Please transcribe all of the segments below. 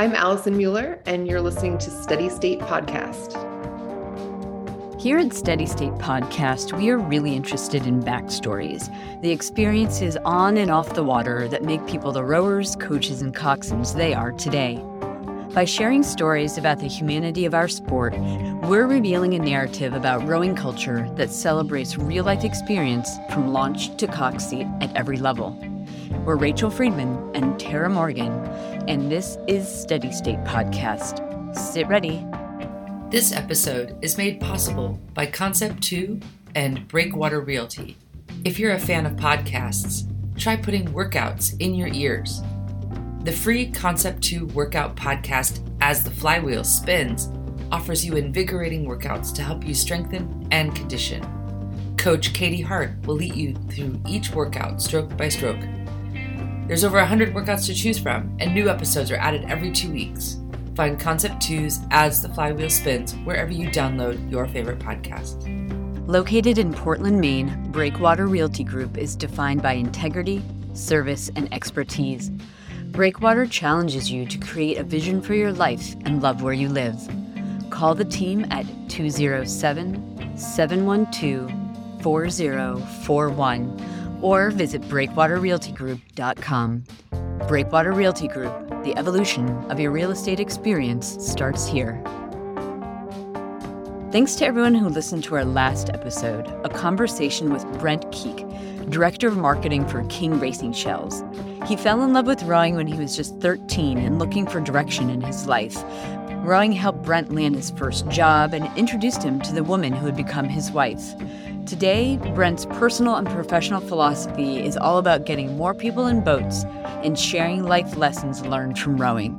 I'm Allison Mueller, and you're listening to Steady State Podcast. Here at Steady State Podcast, we are really interested in backstories, the experiences on and off the water that make people the rowers, coaches, and coxswains they are today. By sharing stories about the humanity of our sport, we're revealing a narrative about rowing culture that celebrates real life experience from launch to cox seat at every level. We're Rachel Friedman and Tara Morgan, and this is Steady State Podcast. Sit ready. This episode is made possible by Concept 2 and Breakwater Realty. If you're a fan of podcasts, try putting workouts in your ears. The free Concept 2 workout podcast, As the Flywheel Spins, offers you invigorating workouts to help you strengthen and condition. Coach Katie Hart will lead you through each workout stroke by stroke. There's over 100 workouts to choose from, and new episodes are added every two weeks. Find Concept 2's As the Flywheel Spins wherever you download your favorite podcast. Located in Portland, Maine, Breakwater Realty Group is defined by integrity, service, and expertise. Breakwater challenges you to create a vision for your life and love where you live. Call the team at 207 712 4041 or visit breakwaterrealtygroup.com. Breakwater Realty Group, the evolution of your real estate experience starts here. Thanks to everyone who listened to our last episode, a conversation with Brent Keek, Director of Marketing for King Racing Shells. He fell in love with rowing when he was just 13 and looking for direction in his life. Rowing helped Brent land his first job and introduced him to the woman who would become his wife. Today, Brent's personal and professional philosophy is all about getting more people in boats and sharing life lessons learned from rowing.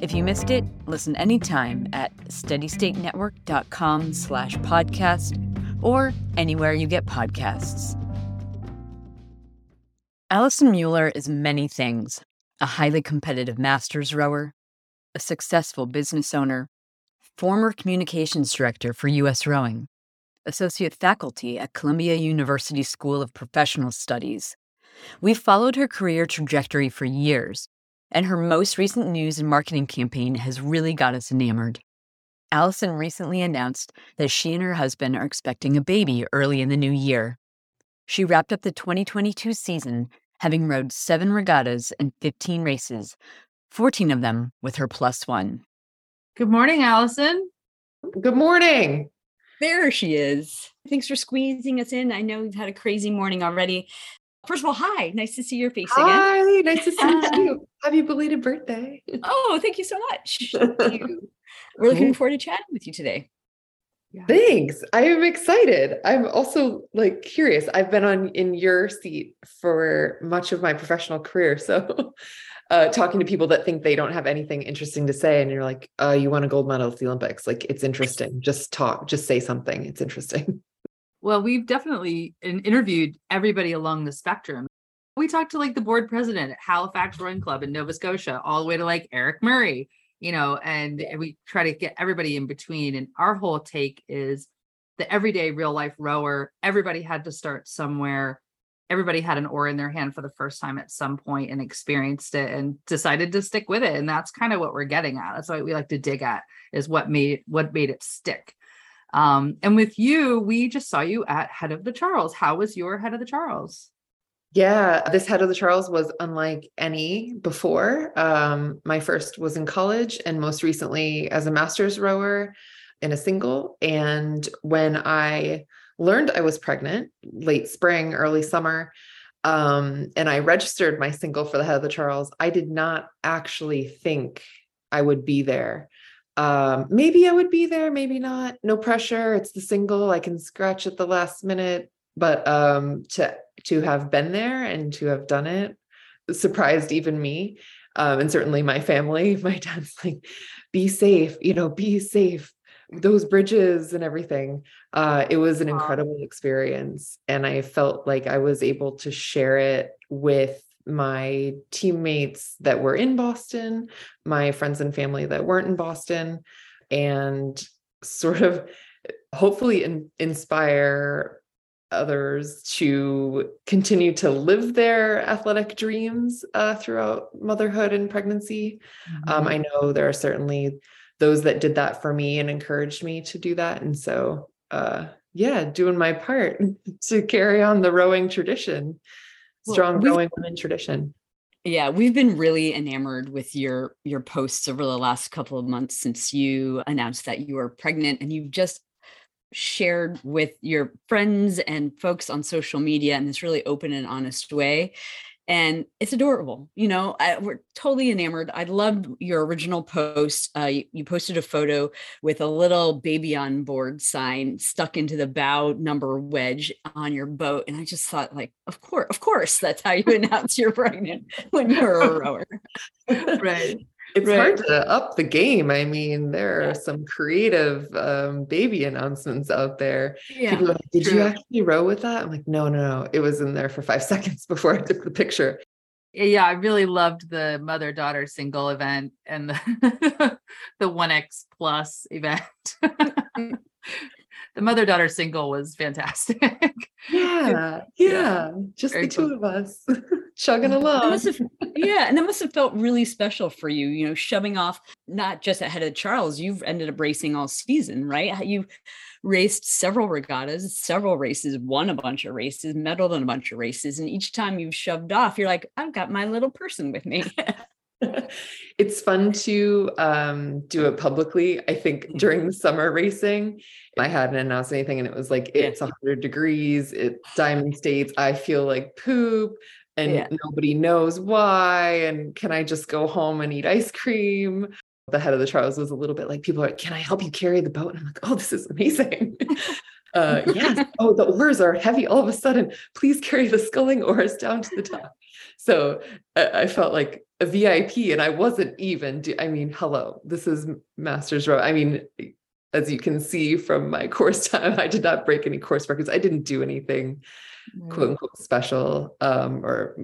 If you missed it, listen anytime at steadystatenetwork.com slash podcast or anywhere you get podcasts. Allison Mueller is many things a highly competitive master's rower, a successful business owner, former communications director for U.S. Rowing, associate faculty at Columbia University School of Professional Studies. We've followed her career trajectory for years, and her most recent news and marketing campaign has really got us enamored. Allison recently announced that she and her husband are expecting a baby early in the new year. She wrapped up the 2022 season having rowed seven regattas and 15 races, 14 of them with her plus one. Good morning, Allison. Good morning. There she is. Thanks for squeezing us in. I know we've had a crazy morning already. First of all, hi. Nice to see your face again. Hi, nice to see you. Happy belated birthday. Oh, thank you so much. We're looking forward to chatting with you today. Yeah. Thanks. I am excited. I'm also like curious. I've been on in your seat for much of my professional career. So uh, talking to people that think they don't have anything interesting to say, and you're like, uh, you won a gold medal at the Olympics. Like it's interesting. Just talk, just say something. It's interesting. Well, we've definitely interviewed everybody along the spectrum. We talked to like the board president at Halifax Rowing Club in Nova Scotia, all the way to like Eric Murray, you know, and we try to get everybody in between. And our whole take is the everyday real life rower, everybody had to start somewhere. Everybody had an oar in their hand for the first time at some point and experienced it and decided to stick with it. And that's kind of what we're getting at. That's what we like to dig at is what made what made it stick. Um, and with you, we just saw you at Head of the Charles. How was your Head of the Charles? Yeah, this head of the Charles was unlike any before. Um, my first was in college, and most recently as a master's rower in a single. And when I learned I was pregnant, late spring, early summer, um, and I registered my single for the head of the Charles, I did not actually think I would be there. Um, maybe I would be there, maybe not. No pressure. It's the single. I can scratch at the last minute. But um, to to have been there and to have done it surprised even me um, and certainly my family my dad's like be safe you know be safe those bridges and everything uh, it was an incredible experience and i felt like i was able to share it with my teammates that were in boston my friends and family that weren't in boston and sort of hopefully in, inspire others to continue to live their athletic dreams uh, throughout motherhood and pregnancy. Um, Mhm. I know there are certainly those that did that for me and encouraged me to do that. And so, uh, yeah, doing my part to carry on the rowing tradition, strong we've- rowing women tradition. Yeah, we've been really enamored with your your posts over the last couple of months since you announced that you were pregnant and you've just shared with your friends and folks on social media in this really open and honest way. And it's adorable. You know, I, we're totally enamored. I loved your original post. Uh, you, you posted a photo with a little baby on board sign stuck into the bow number wedge on your boat. And I just thought, like, of course, of course, that's how you announce you're pregnant when you're a rower. Right. It's Right. hard to up the game. I mean, there Yeah. are some creative um, baby announcements out there. Yeah. People are like, Did you actually row with that? I'm like, no, no, no. It was in there for five seconds before I took the picture. Yeah, I really loved the mother daughter single event and the the 1X plus event. the mother daughter single was fantastic. Yeah, yeah. Just Very the two cool. of us chugging along. must have, yeah, and that must have felt really special for you, you know, shoving off not just ahead of Charles, you've ended up racing all season, right? You've raced several regattas, several races, won a bunch of races, medaled in a bunch of races, and each time you've shoved off, you're like, I've got my little person with me. it's fun to um, do it publicly. I think Mm-hmm. during the summer racing, I hadn't announced anything, and it was like it's 100 degrees, it's Diamond States. I feel like poop, and Yeah. nobody knows why. And can I just go home and eat ice cream? The head of the Charles was a little bit like, people are, can I help you carry the boat? And I'm like, oh, this is amazing. uh, yes. Oh, the oars are heavy all of a sudden. Please carry the sculling oars down to the top. So I, I felt like a VIP and I wasn't even, do, I mean, hello, this is Masters Row. I mean, as you can see from my course time, I did not break any course records. I didn't do anything quote unquote special um, or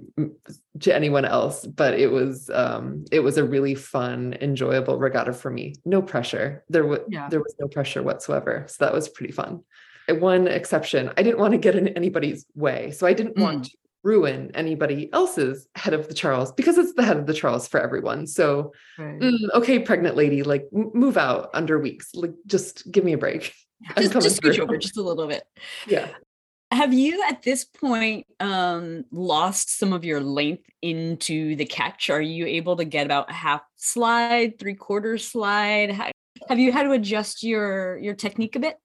to anyone else, but it was um, it was a really fun, enjoyable regatta for me. No pressure. There was Yeah. there was no pressure whatsoever. So that was pretty fun. One exception, I didn't want to get in anybody's way, so I didn't want to ruin anybody else's head of the Charles because it's the head of the Charles for everyone. So Right. mm, okay, pregnant lady, like move out under weeks. Like just give me a break. Just just scooch over just a little bit. Yeah. Have you at this point um lost some of your length into the catch? Are you able to get about a half slide, three quarters slide? Ha- Have you had to adjust your your technique a bit?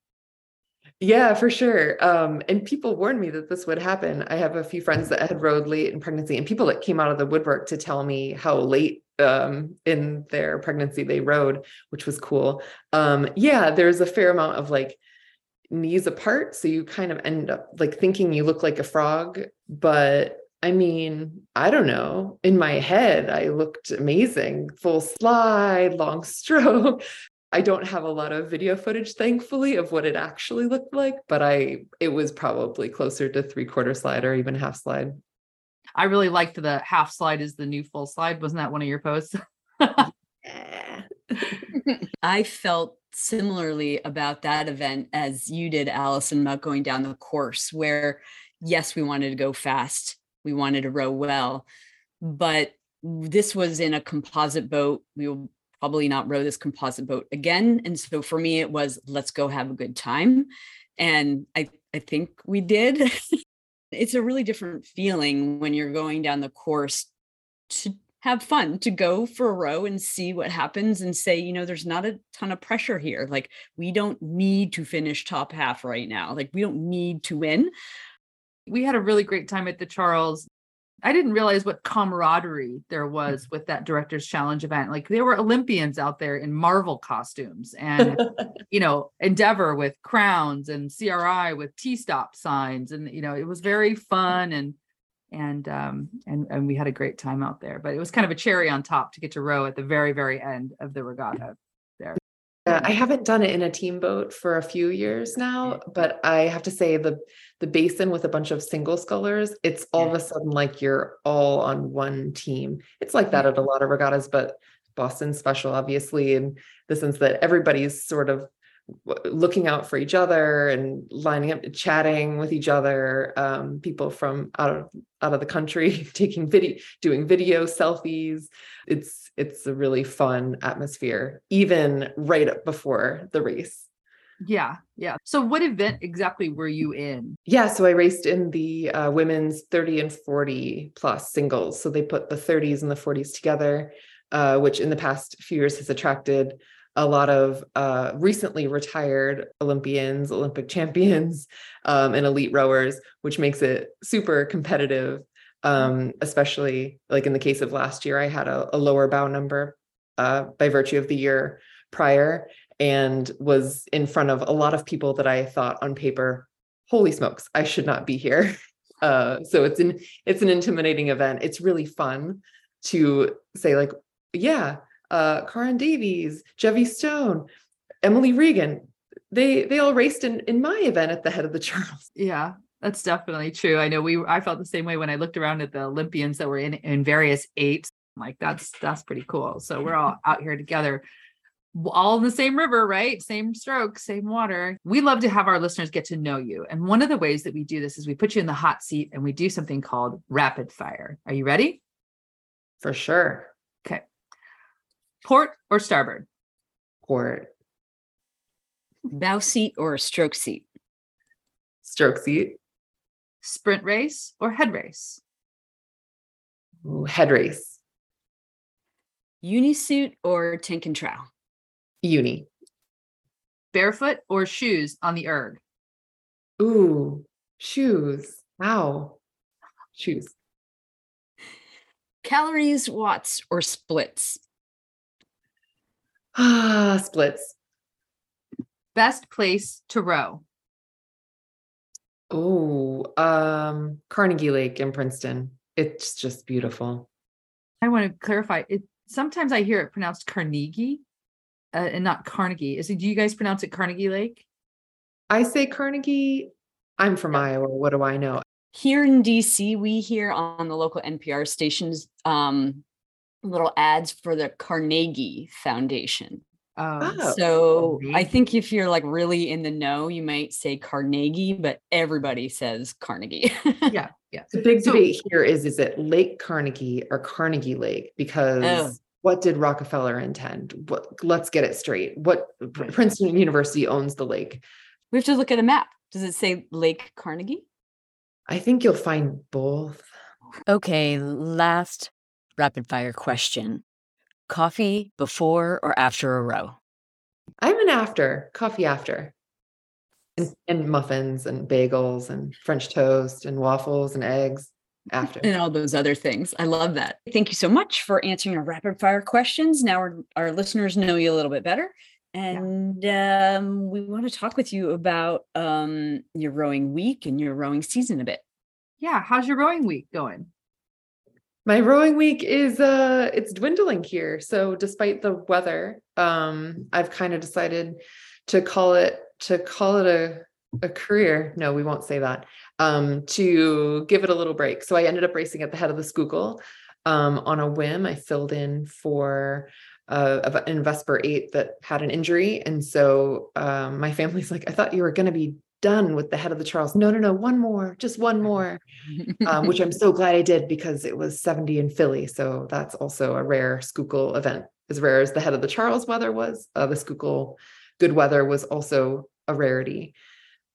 Yeah, for sure. Um, and people warned me that this would happen. I have a few friends that had rode late in pregnancy and people that came out of the woodwork to tell me how late um, in their pregnancy they rode, which was cool. Um, yeah, there's a fair amount of like knees apart. So you kind of end up like thinking you look like a frog. But I mean, I don't know. In my head, I looked amazing. Full slide, long stroke. I don't have a lot of video footage, thankfully, of what it actually looked like, but I it was probably closer to three quarter slide or even half slide. I really liked the half slide is the new full slide. Wasn't that one of your posts? I felt similarly about that event as you did, Allison, about going down the course where, yes, we wanted to go fast, we wanted to row well, but this was in a composite boat. We will probably not row this composite boat again. And so for me, it was let's go have a good time. And I, I think we did. it's a really different feeling when you're going down the course to have fun to go for a row and see what happens and say you know there's not a ton of pressure here like we don't need to finish top half right now like we don't need to win we had a really great time at the Charles. I didn't realize what camaraderie there was with that director's challenge event. Like there were Olympians out there in Marvel costumes and you know, Endeavor with crowns and CRI with T-stop signs. And you know, it was very fun and and um and and we had a great time out there. But it was kind of a cherry on top to get to row at the very, very end of the regatta there. Yeah, I haven't done it in a team boat for a few years now, but I have to say the the basin with a bunch of single scullers, it's all of a sudden like you're all on one team. It's like that at a lot of regattas, but Boston's special, obviously, in the sense that everybody's sort of looking out for each other and lining up, chatting with each other. Um, people from out of out of the country taking video, doing video selfies. It's it's a really fun atmosphere, even right up before the race. Yeah, yeah. So what event exactly were you in? Yeah, so I raced in the uh, women's 30 and 40 plus singles. So they put the 30s and the 40s together, uh, which in the past few years has attracted a lot of uh, recently retired Olympians, Olympic champions, um, and elite rowers, which makes it super competitive. Um, especially like in the case of last year, I had a, a lower bow number uh, by virtue of the year prior and was in front of a lot of people that I thought on paper, holy smokes, I should not be here. Uh, so it's an it's an intimidating event. It's really fun to say like, yeah, uh, Caryn Davies, Gevvie Stone, Emily Regan, they they all raced in in my event at the head of the Charles. Yeah, that's definitely true. I know we I felt the same way when I looked around at the Olympians that were in in various eights. Like that's that's pretty cool. So we're all out here together all in the same river, right? Same stroke, same water. We love to have our listeners get to know you. And one of the ways that we do this is we put you in the hot seat and we do something called rapid fire. Are you ready? For sure. Okay. Port or starboard? Port. Bow seat or stroke seat? Stroke seat. Sprint race or head race? Ooh, head race. Uni suit or tank and trou? Uni. Barefoot or shoes on the erg? Ooh, shoes. Wow. Shoes. Calories, watts, or splits? Ah, splits. Best place to row? Oh, um, Carnegie Lake in Princeton. It's just beautiful. I want to clarify it. Sometimes I hear it pronounced Carnegie uh, and not Carnegie. Is it, do you guys pronounce it Carnegie Lake? I say Carnegie. I'm from Iowa. What do I know? Here in DC, we hear on the local NPR stations um, little ads for the Carnegie Foundation. Oh, Oh. So I think if you're like really in the know, you might say Carnegie, but everybody says Carnegie. yeah, yeah. The big So- debate here is is it Lake Carnegie or Carnegie Lake? Because Oh. What did Rockefeller intend? What let's get it straight. What Princeton University owns the lake. we have to look at a map. Does it say Lake Carnegie? I think you'll find both. Okay, last rapid fire question. Coffee before or after a row? I'm an after, coffee after. And, and muffins and bagels and French toast and waffles and eggs after. and all those other things. I love that. Thank you so much for answering our rapid fire questions. Now our, our listeners know you a little bit better. And um, we want to talk with you about um, your rowing week and your rowing season a bit. Yeah. How's your rowing week going? My rowing week is uh it's dwindling here. So despite the weather, um I've kind of decided to call it to call it a a career. No, we won't say that. Um to give it a little break. So I ended up racing at the head of the Schuylkill um on a whim. I filled in for uh an Vesper 8 that had an injury and so um my family's like I thought you were going to be done with the head of the Charles. No, no, no, one more, just one more um, which I'm so glad I did because it was 70 in Philly. So that's also a rare Schuylkill event. As rare as the head of the Charles weather was, uh, the Schuylkill good weather was also a rarity.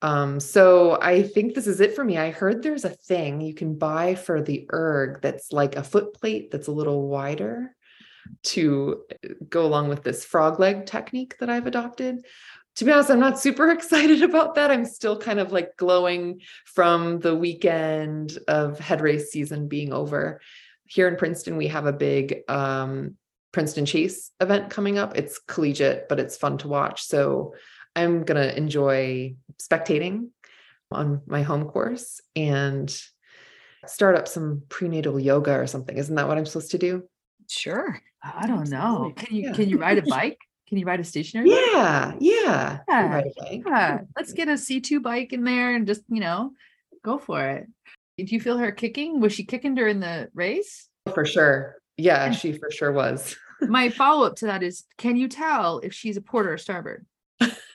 Um, so I think this is it for me. I heard there's a thing you can buy for the erg that's like a foot plate that's a little wider to uh, go along with this frog leg technique that I've adopted. To be honest, I'm not super excited about that. I'm still kind of like glowing from the weekend of head race season being over. Here in Princeton, we have a big um, Princeton Chase event coming up. It's collegiate, but it's fun to watch. So I'm going to enjoy spectating on my home course and start up some prenatal yoga or something. Isn't that what I'm supposed to do? Sure. I don't know. Can you Yeah. can you ride a bike? Can you ride a stationary? bike? Yeah, yeah. Yeah, ride a bike. Yeah. Let's get a C2 bike in there and just, you know, go for it. Did you feel her kicking? Was she kicking during the race? Oh, for sure. Yeah, Yeah. she for sure was. My follow up to that is can you tell if she's a porter or starboard?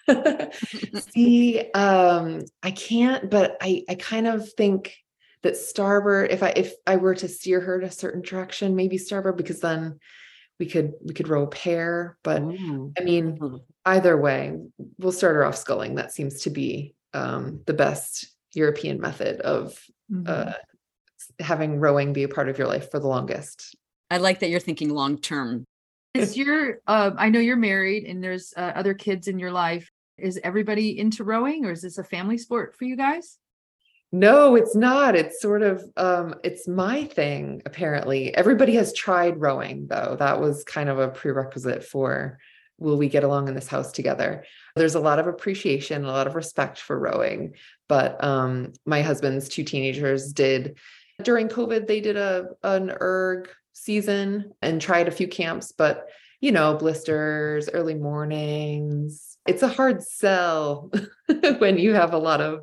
See, um, I can't, but I I kind of think that starboard, if I if I were to steer her in a certain direction, maybe starboard, because then we could we could row pair. But Ooh. I mean, Mhm. either way, we'll start her off sculling. That seems to be um, the best European method of Mhm. uh, having rowing be a part of your life for the longest. I like that you're thinking long term. Is your uh, I know you're married and there's uh, other kids in your life. Is everybody into rowing or is this a family sport for you guys? No, it's not. It's sort of um it's my thing apparently. Everybody has tried rowing though. That was kind of a prerequisite for will we get along in this house together. There's a lot of appreciation, a lot of respect for rowing, but um my husband's two teenagers did during COVID they did a an erg season and tried a few camps, but you know, blisters, early mornings. It's a hard sell when you have a lot of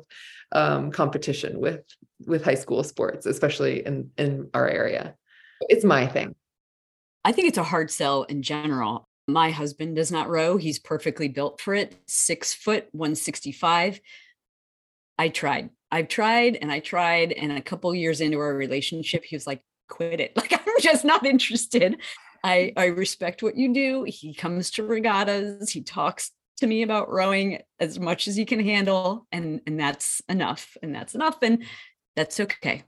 um, competition with with high school sports, especially in in our area. It's my thing. I think it's a hard sell in general. My husband does not row. He's perfectly built for it. Six foot, 165. I tried. I've tried and I tried. And a couple years into our relationship, he was like, quit it. Like, I'm just not interested. I, I respect what you do. He comes to regattas. He talks to me about rowing as much as you can handle. And, and that's enough. And that's enough. And that's okay.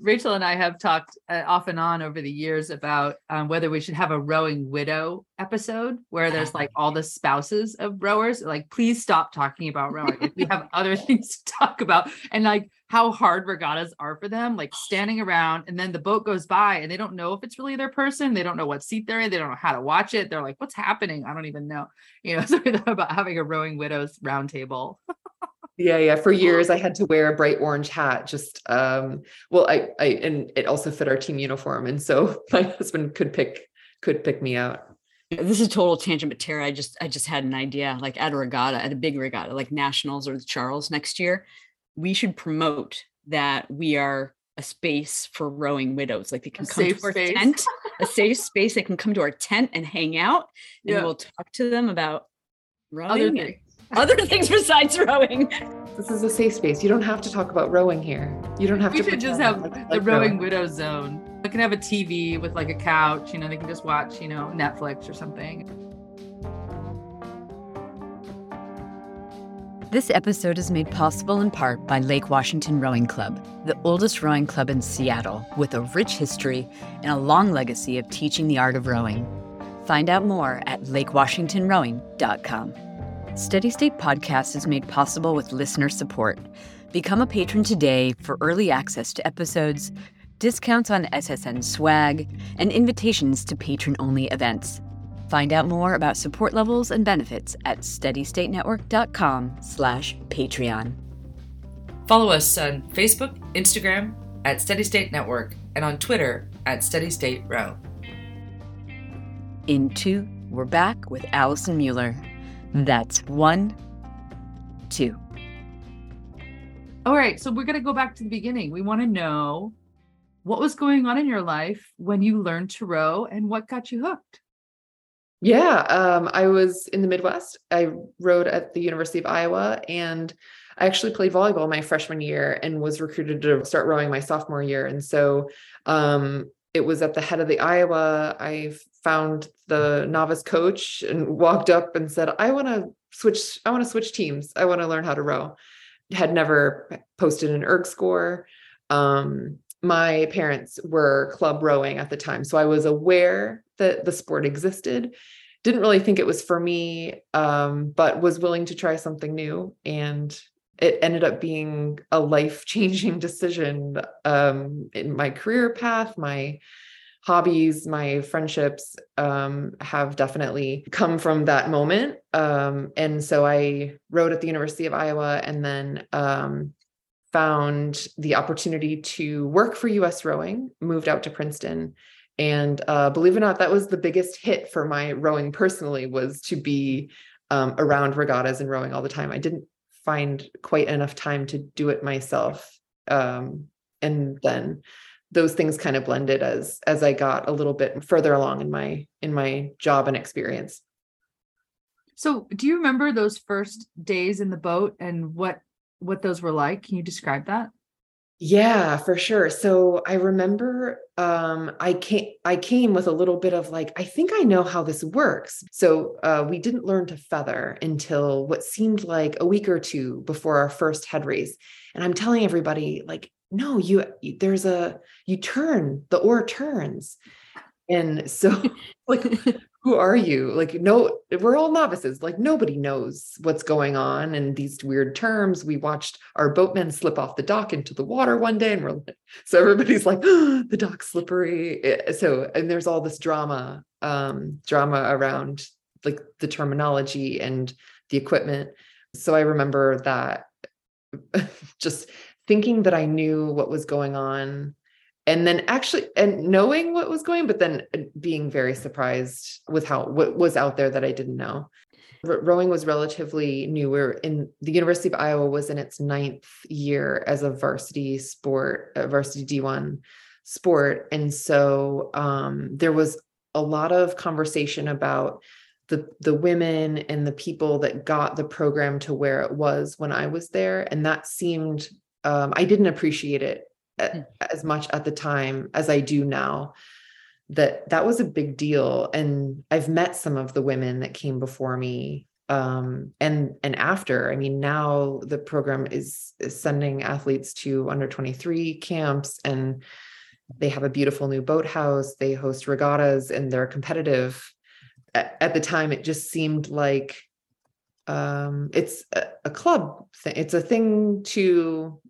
Rachel and I have talked uh, off and on over the years about um, whether we should have a rowing widow episode where there's like all the spouses of rowers. Like, please stop talking about rowing. We have other things to talk about, and like how hard regattas are for them. Like standing around, and then the boat goes by, and they don't know if it's really their person. They don't know what seat they're in. They don't know how to watch it. They're like, "What's happening? I don't even know." You know, so about having a rowing widows roundtable. Yeah, yeah. For years, I had to wear a bright orange hat. Just um, well, I, I, and it also fit our team uniform, and so my husband could pick could pick me out. this is total tangent, but Tara, I just I just had an idea. Like at a regatta, at a big regatta, like nationals or the Charles next year, we should promote that we are a space for rowing widows. Like they can A come to our space. tent, a safe space. They can come to our tent and hang out, and Yeah. we'll talk to them about rowing Other things. besides rowing. This is a safe space. You don't have to talk about rowing here. You don't have We to. We should just have like- the like rowing widow zone. They can have a TV with like a couch, you know, they can just watch, you know, Netflix or something. This episode is made possible in part by Lake Washington Rowing Club, the oldest rowing club in Seattle, with a rich history and a long legacy of teaching the art of rowing. Find out more at lakewashingtonrowing.com. Steady State Podcast is made possible with listener support. Become a patron today for early access to episodes, discounts on SSN swag, and invitations to patron only events. Find out more about support levels and benefits at steadystatenetwork.com slash Patreon. Follow us on Facebook, Instagram at Steady State Network, and on Twitter at Steady State Row. In two, we're back with Allison Mueller. That's one, two. All right, so we're going to go back to the beginning. We want to know what was going on in your life when you learned to row and what got you hooked. Yeah, um, I was in the Midwest. I rowed at the University of Iowa, and I actually played volleyball my freshman year and was recruited to start rowing my sophomore year. And so um, it was at the head of the Iowa. I found the novice coach and walked up and said, "I want to switch. I want to switch teams. I want to learn how to row." Had never posted an erg score. Um, my parents were club rowing at the time, so I was aware that the sport existed. Didn't really think it was for me, um, but was willing to try something new. And it ended up being a life changing decision um, in my career path, my hobbies, my friendships um, have definitely come from that moment. Um, and so I rowed at the University of Iowa and then um, found the opportunity to work for US Rowing, moved out to Princeton. And uh, believe it or not, that was the biggest hit for my rowing personally was to be um, around regattas and rowing all the time. I didn't find quite enough time to do it myself. Um, and then those things kind of blended as as I got a little bit further along in my in my job and experience. So do you remember those first days in the boat and what what those were like? Can you describe that? Yeah, for sure. So I remember um I came I came with a little bit of like I think I know how this works. So uh we didn't learn to feather until what seemed like a week or two before our first head race. And I'm telling everybody like no, you there's a you turn, the oar turns. And so like who are you? Like, no, we're all novices. Like, nobody knows what's going on and these weird terms. We watched our boatmen slip off the dock into the water one day, and we're like, so everybody's like, oh, the dock's slippery. Eh, so, and there's all this drama, um, drama around like the terminology and the equipment. So I remember that just thinking that I knew what was going on and then actually and knowing what was going but then uh, being very surprised with how what was out there that i didn't know. R- rowing was relatively new. We're in the university of iowa was in its ninth year as a varsity sport a varsity d1 sport. And so um, there was a lot of conversation about the the women and the people that got the program to where it was when i was there. And that seemed um, i didn't appreciate it. As much at the time as I do now that that was a big deal. And I've met some of the women that came before me um, and and after. I mean now the program is, is sending athletes to under 23 camps and they have a beautiful new boathouse. They host regattas and they're competitive. At, at the time it just seemed like um, it's a, a club thing. It's a thing to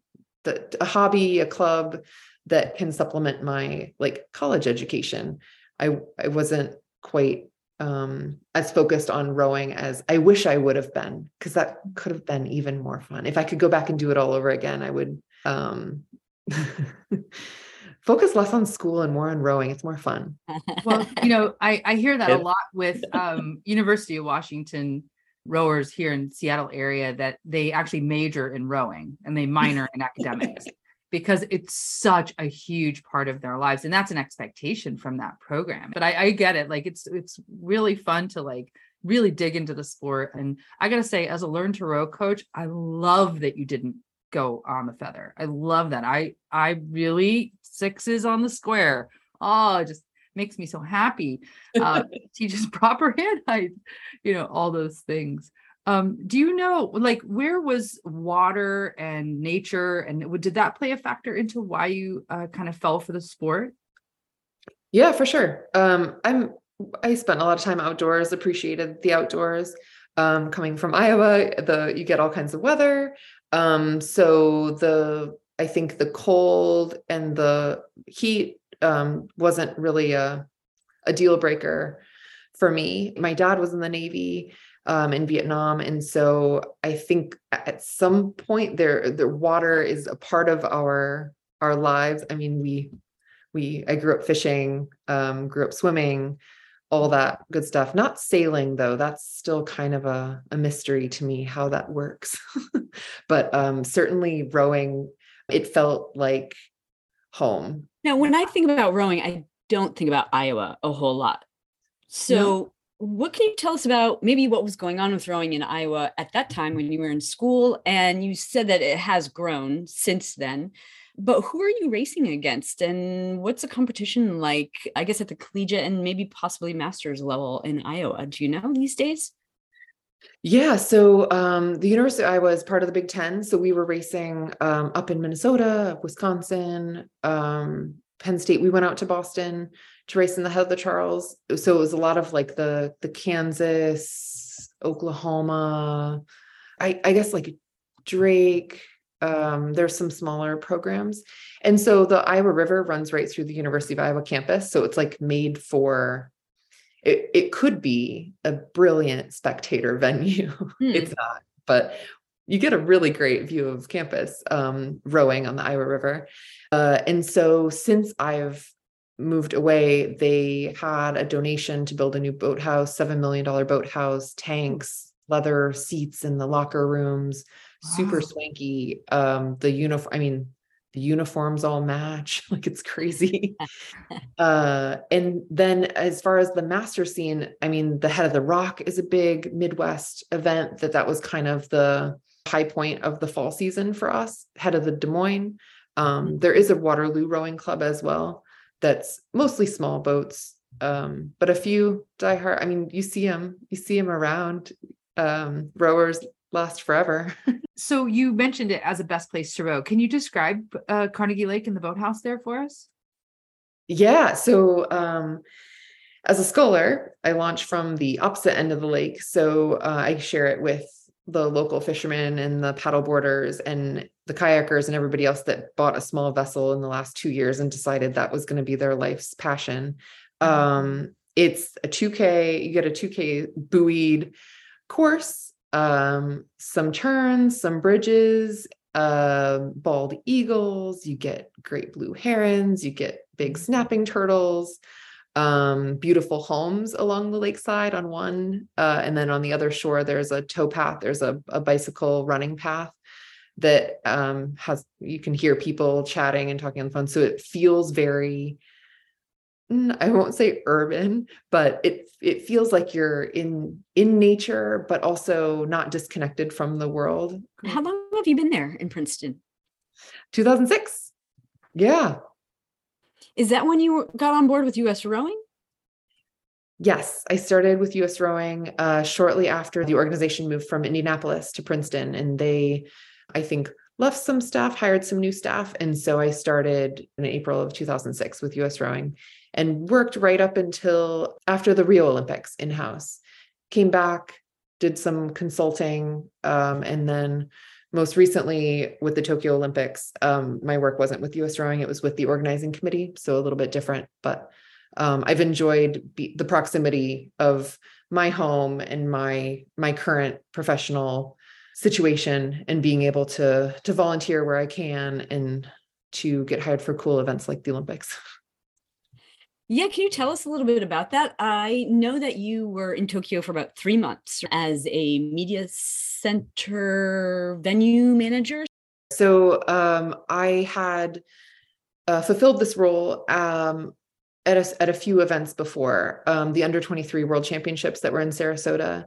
the, a hobby, a club that can supplement my like college education. I I wasn't quite um as focused on rowing as I wish I would have been because that could have been even more fun. If I could go back and do it all over again, I would um focus less on school and more on rowing. It's more fun. Well, you know, I I hear that a lot with um University of Washington rowers here in Seattle area that they actually major in rowing and they minor in academics because it's such a huge part of their lives and that's an expectation from that program. But I, I get it like it's it's really fun to like really dig into the sport and i gotta say as a learn to row coach i love that you didn't go on the feather. I love that. I i really sixes on the square. Oh just makes me so happy. Uh, teaches proper hand height, you know, all those things. Um, do you know, like, where was water and nature, and did that play a factor into why you uh, kind of fell for the sport? Yeah, for sure. Um, I'm. I spent a lot of time outdoors. Appreciated the outdoors. Um, coming from Iowa, the you get all kinds of weather. Um, so the I think the cold and the heat um, wasn't really a, a deal breaker for me. My dad was in the Navy um, in Vietnam, and so I think at some point there, the water is a part of our our lives. I mean, we we I grew up fishing, um, grew up swimming, all that good stuff. Not sailing though; that's still kind of a, a mystery to me how that works. but um, certainly rowing, it felt like home now, when I think about rowing, I don't think about Iowa a whole lot. So, no. what can you tell us about maybe what was going on with rowing in Iowa at that time when you were in school? And you said that it has grown since then. But who are you racing against? And what's the competition like, I guess, at the collegiate and maybe possibly master's level in Iowa? Do you know these days? Yeah, so um, the University of Iowa is part of the Big Ten. So we were racing um, up in Minnesota, Wisconsin, um, Penn State. We went out to Boston to race in the Head of the Charles. So it was a lot of like the the Kansas, Oklahoma, I, I guess like Drake. Um, there's some smaller programs, and so the Iowa River runs right through the University of Iowa campus. So it's like made for it, it could be a brilliant spectator venue. Hmm. it's not, but you get a really great view of campus um, rowing on the Iowa River. Uh, and so since I've moved away, they had a donation to build a new boathouse, $7 million boathouse, tanks, leather seats in the locker rooms, wow. super swanky. Um, the uniform, I mean, the uniforms all match like it's crazy. Uh and then as far as the master scene i mean the head of the rock is a big midwest event that that was kind of the high point of the fall season for us head of the des moines. Um there is a waterloo rowing club as well that's mostly small boats um but a few die hard i mean you see them you see them around um rowers last forever So you mentioned it as a best place to row. Can you describe uh, Carnegie Lake and the boathouse there for us? Yeah. So, um, as a sculler, I launch from the opposite end of the lake. So uh, I share it with the local fishermen and the paddle boarders and the kayakers and everybody else that bought a small vessel in the last two years and decided that was going to be their life's passion. Um, it's a 2K, you get a 2K buoyed course um, some turns, some bridges, uh, bald eagles, you get great blue herons, you get big snapping turtles, um, beautiful homes along the lakeside on one. Uh, and then on the other shore, there's a tow path, there's a, a bicycle running path that um, has, you can hear people chatting and talking on the phone. So it feels very I won't say urban, but it it feels like you're in in nature, but also not disconnected from the world. How long have you been there in Princeton? 2006. Yeah. Is that when you got on board with US Rowing? Yes, I started with US Rowing uh, shortly after the organization moved from Indianapolis to Princeton, and they, I think, left some staff, hired some new staff, and so I started in April of 2006 with US Rowing and worked right up until after the Rio Olympics in house. Came back, did some consulting, um, and then most recently with the Tokyo Olympics, um, my work wasn't with US Rowing, it was with the organizing committee. So a little bit different, but um, I've enjoyed be- the proximity of my home and my my current professional situation and being able to to volunteer where I can and to get hired for cool events like the Olympics. Yeah, can you tell us a little bit about that? I know that you were in Tokyo for about three months as a media center venue manager. So um, I had uh, fulfilled this role um, at, a, at a few events before um, the under 23 world championships that were in Sarasota.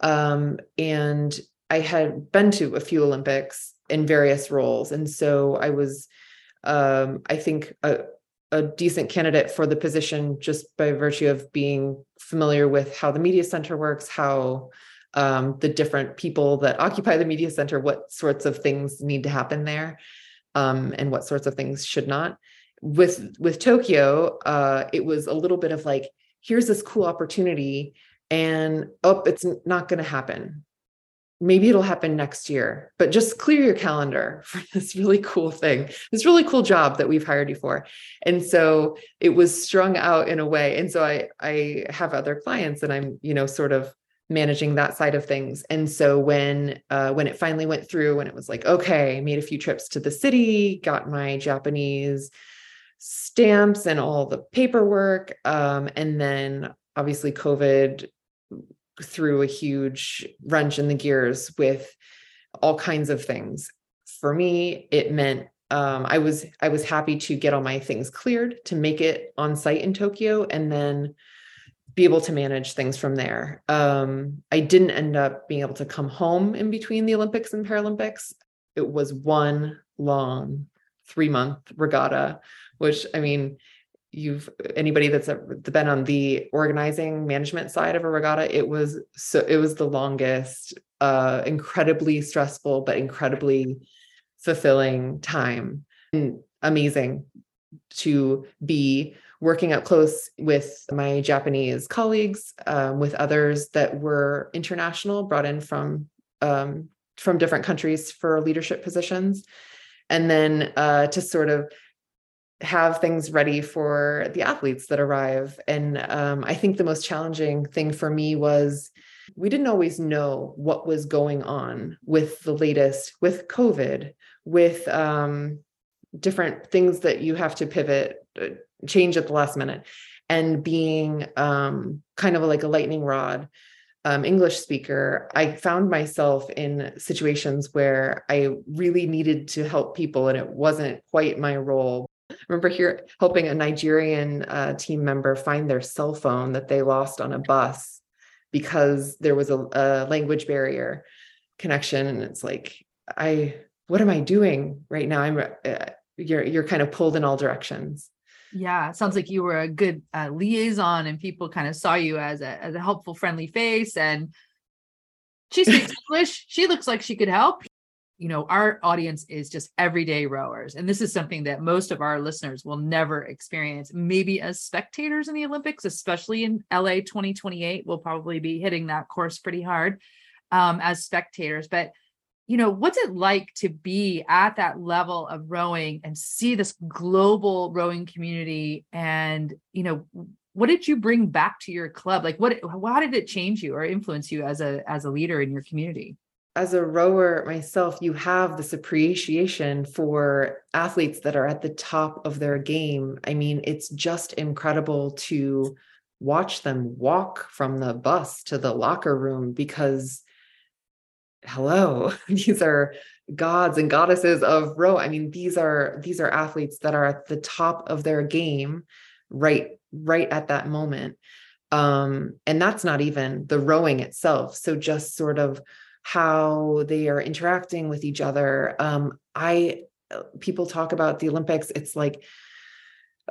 Um, and I had been to a few Olympics in various roles. And so I was, um, I think, a, a decent candidate for the position just by virtue of being familiar with how the media center works, how um, the different people that occupy the media center, what sorts of things need to happen there, um, and what sorts of things should not. With with Tokyo, uh, it was a little bit of like, here's this cool opportunity, and oh, it's not going to happen maybe it'll happen next year, but just clear your calendar for this really cool thing, this really cool job that we've hired you for. And so it was strung out in a way. And so I I have other clients and I'm, you know, sort of managing that side of things. And so when uh, when it finally went through, when it was like, okay, made a few trips to the city, got my Japanese stamps and all the paperwork, um, and then obviously COVID threw a huge wrench in the gears with all kinds of things. For me, it meant um, I was I was happy to get all my things cleared to make it on site in Tokyo and then be able to manage things from there. Um, I didn't end up being able to come home in between the Olympics and Paralympics. It was one long three month regatta, which I mean, you've anybody that's been on the organizing management side of a regatta it was so it was the longest uh incredibly stressful but incredibly fulfilling time. And amazing to be working up close with my japanese colleagues um, with others that were international brought in from um, from different countries for leadership positions. And then uh, to sort of have things ready for the athletes that arrive. And um, I think the most challenging thing for me was we didn't always know what was going on with the latest, with COVID, with um, different things that you have to pivot, uh, change at the last minute, and being um, kind of like a lightning rod um, English speaker, I found myself in situations where I really needed to help people and it wasn't quite my role. I remember here helping a Nigerian uh, team member find their cell phone that they lost on a bus because there was a, a language barrier connection. And it's like, I, what am I doing right now? I'm, uh, you're, you're kind of pulled in all directions. Yeah, sounds like you were a good uh, liaison and people kind of saw you as a, as a helpful, friendly face. And she speaks English. She looks like she could help. You know, our audience is just everyday rowers. And this is something that most of our listeners will never experience. Maybe as spectators in the Olympics, especially in LA 2028, we'll probably be hitting that course pretty hard um, as spectators. But you know, what's it like to be at that level of rowing and see this global rowing community? And, you know, what did you bring back to your club? Like what how did it change you or influence you as a as a leader in your community? As a rower myself, you have this appreciation for athletes that are at the top of their game. I mean, it's just incredible to watch them walk from the bus to the locker room because hello these are gods and goddesses of row. I mean these are these are athletes that are at the top of their game right right at that moment. Um and that's not even the rowing itself. So just sort of how they are interacting with each other um i uh, people talk about the olympics it's like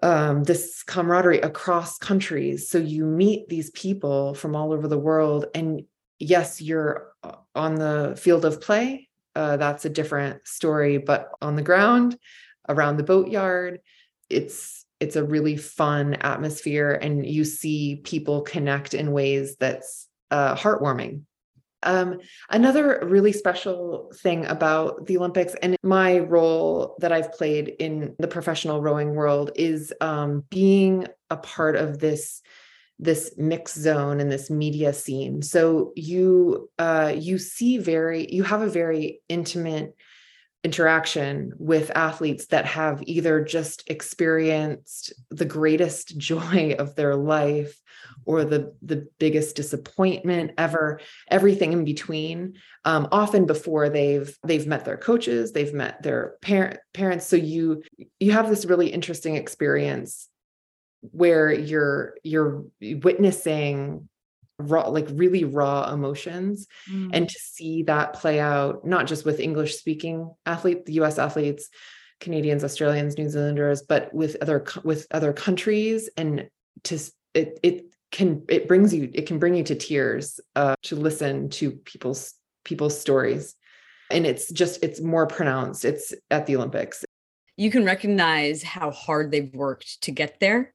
um, this camaraderie across countries. So you meet these people from all over the world, and yes, you're uh, on the field of play. Uh, that's a different story, but on the ground, around the boatyard, it's it's a really fun atmosphere, and you see people connect in ways that's uh, heartwarming. Um, another really special thing about the Olympics and my role that I've played in the professional rowing world is um, being a part of this this mix zone and this media scene. So you uh you see very you have a very intimate interaction with athletes that have either just experienced the greatest joy of their life or the the biggest disappointment ever everything in between um, often before they've they've met their coaches they've met their parent parents. So you you have this really interesting experience where you're you're witnessing raw like really raw emotions mm. and to see that play out not just with english speaking athletes the us athletes canadians australians new zealanders but with other with other countries and to it it can it brings you it can bring you to tears uh, to listen to people's people's stories and it's just it's more pronounced it's at the olympics you can recognize how hard they've worked to get there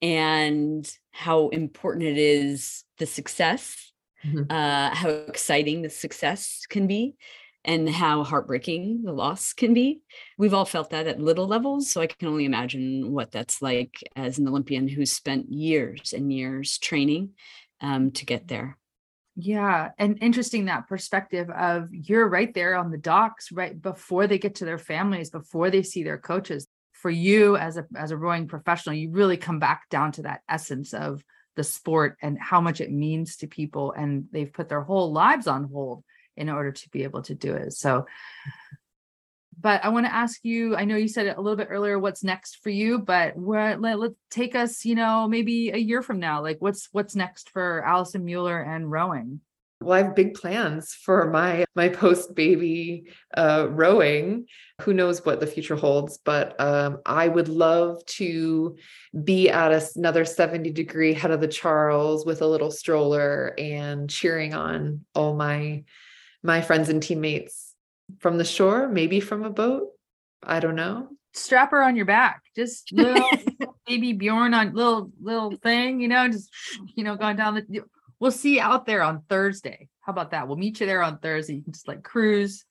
and how important it is the success, mm-hmm. uh, how exciting the success can be, and how heartbreaking the loss can be. We've all felt that at little levels. So I can only imagine what that's like as an Olympian who's spent years and years training um, to get there. Yeah. And interesting that perspective of you're right there on the docks, right before they get to their families, before they see their coaches for you as a as a rowing professional you really come back down to that essence of the sport and how much it means to people and they've put their whole lives on hold in order to be able to do it. So but i want to ask you i know you said it a little bit earlier what's next for you but what let, let take us you know maybe a year from now like what's what's next for allison mueller and rowing well i have big plans for my my post baby uh, rowing. Who knows what the future holds but um, i would love to be at a, another 70 degree head of the charles with a little stroller and cheering on all my my friends and teammates from the shore maybe from a boat. I don't know. Strap her on your back. Just little baby bjorn on little little thing you know just you know going down the we'll see you out there on Thursday. How about that? We'll meet you there on Thursday. You can just like cruise.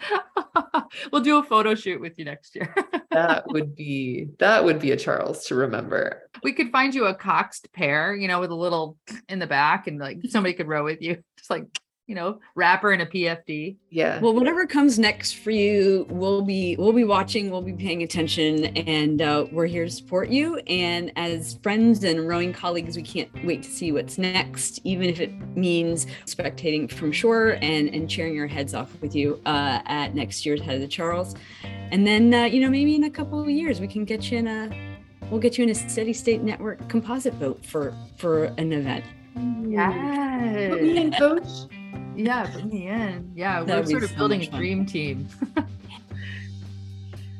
we'll do a photo shoot with you next year. that would be that would be a Charles to remember. We could find you a coxed pair, you know, with a little in the back and like somebody could row with you. Just like you know, rapper and a PFD. Yeah. Well, whatever comes next for you, we'll be we'll be watching, we'll be paying attention, and uh, we're here to support you. And as friends and rowing colleagues, we can't wait to see what's next, even if it means spectating from shore and and cheering our heads off with you uh, at next year's Head of the Charles. And then uh, you know maybe in a couple of years we can get you in a we'll get you in a steady state network composite boat for for an event. Yeah. Put me in, coach. Yeah, put me in. Yeah, That we're sort of so building a dream team.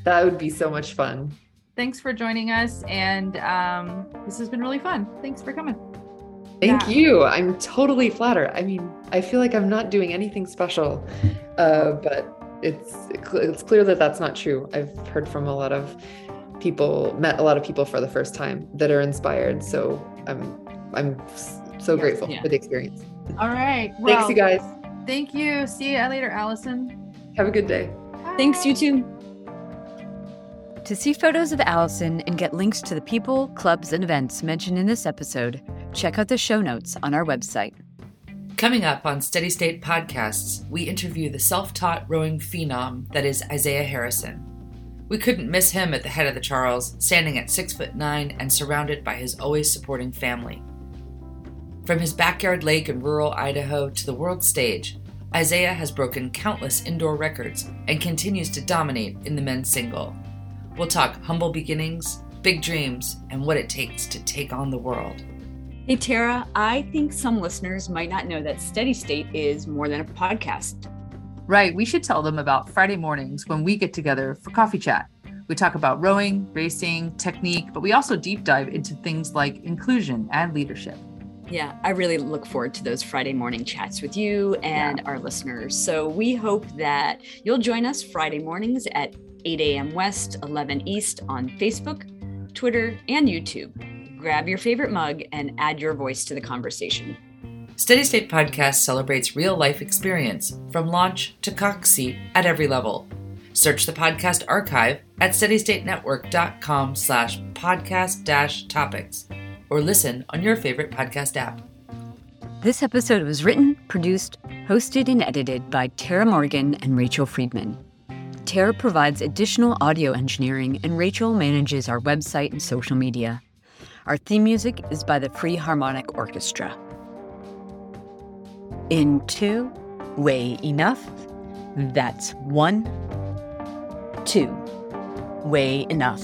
That would be so much fun. Thanks for joining us, and um, this has been really fun. Thanks for coming. Thank Yeah. you. I'm totally flattered. I mean, I feel like I'm not doing anything special, uh, but it's it's clear that that's not true. I've heard from a lot of people, met a lot of people for the first time that are inspired. So I'm I'm so Yes, grateful yeah. for the experience. All right. Thanks, you guys. Thank you. See you later, Allison. Have a good day. Thanks, you too. To see photos of Allison and get links to the people, clubs, and events mentioned in this episode, check out the show notes on our website. Coming up on Steady State Podcasts, we interview the self taught rowing phenom that is Isaiah Harrison. We couldn't miss him at the head of the Charles, standing at six foot nine and surrounded by his always supporting family. From his backyard lake in rural Idaho to the world stage, Isaiah has broken countless indoor records and continues to dominate in the men's single. We'll talk humble beginnings, big dreams, and what it takes to take on the world. Hey, Tara, I think some listeners might not know that Steady State is more than a podcast. Right. We should tell them about Friday mornings when we get together for coffee chat. We talk about rowing, racing, technique, but we also deep dive into things like inclusion and leadership. Yeah, I really look forward to those Friday morning chats with you and our listeners. So we hope that you'll join us Friday mornings at 8 a.m. West, 11 East on Facebook, Twitter, and YouTube. Grab your favorite mug and add your voice to the conversation. Steady State Podcast celebrates real life experience from launch to cox seat at every level. Search the podcast archive at steadystatenetwork.com slash podcast dash topics or listen on your favorite podcast app. This episode was written, produced, hosted, and edited by Tara Morgan and Rachel Friedman. Tara provides additional audio engineering, and Rachel manages our website and social media. Our theme music is by the Free Harmonic Orchestra. In two, way enough. That's one. Two, way enough.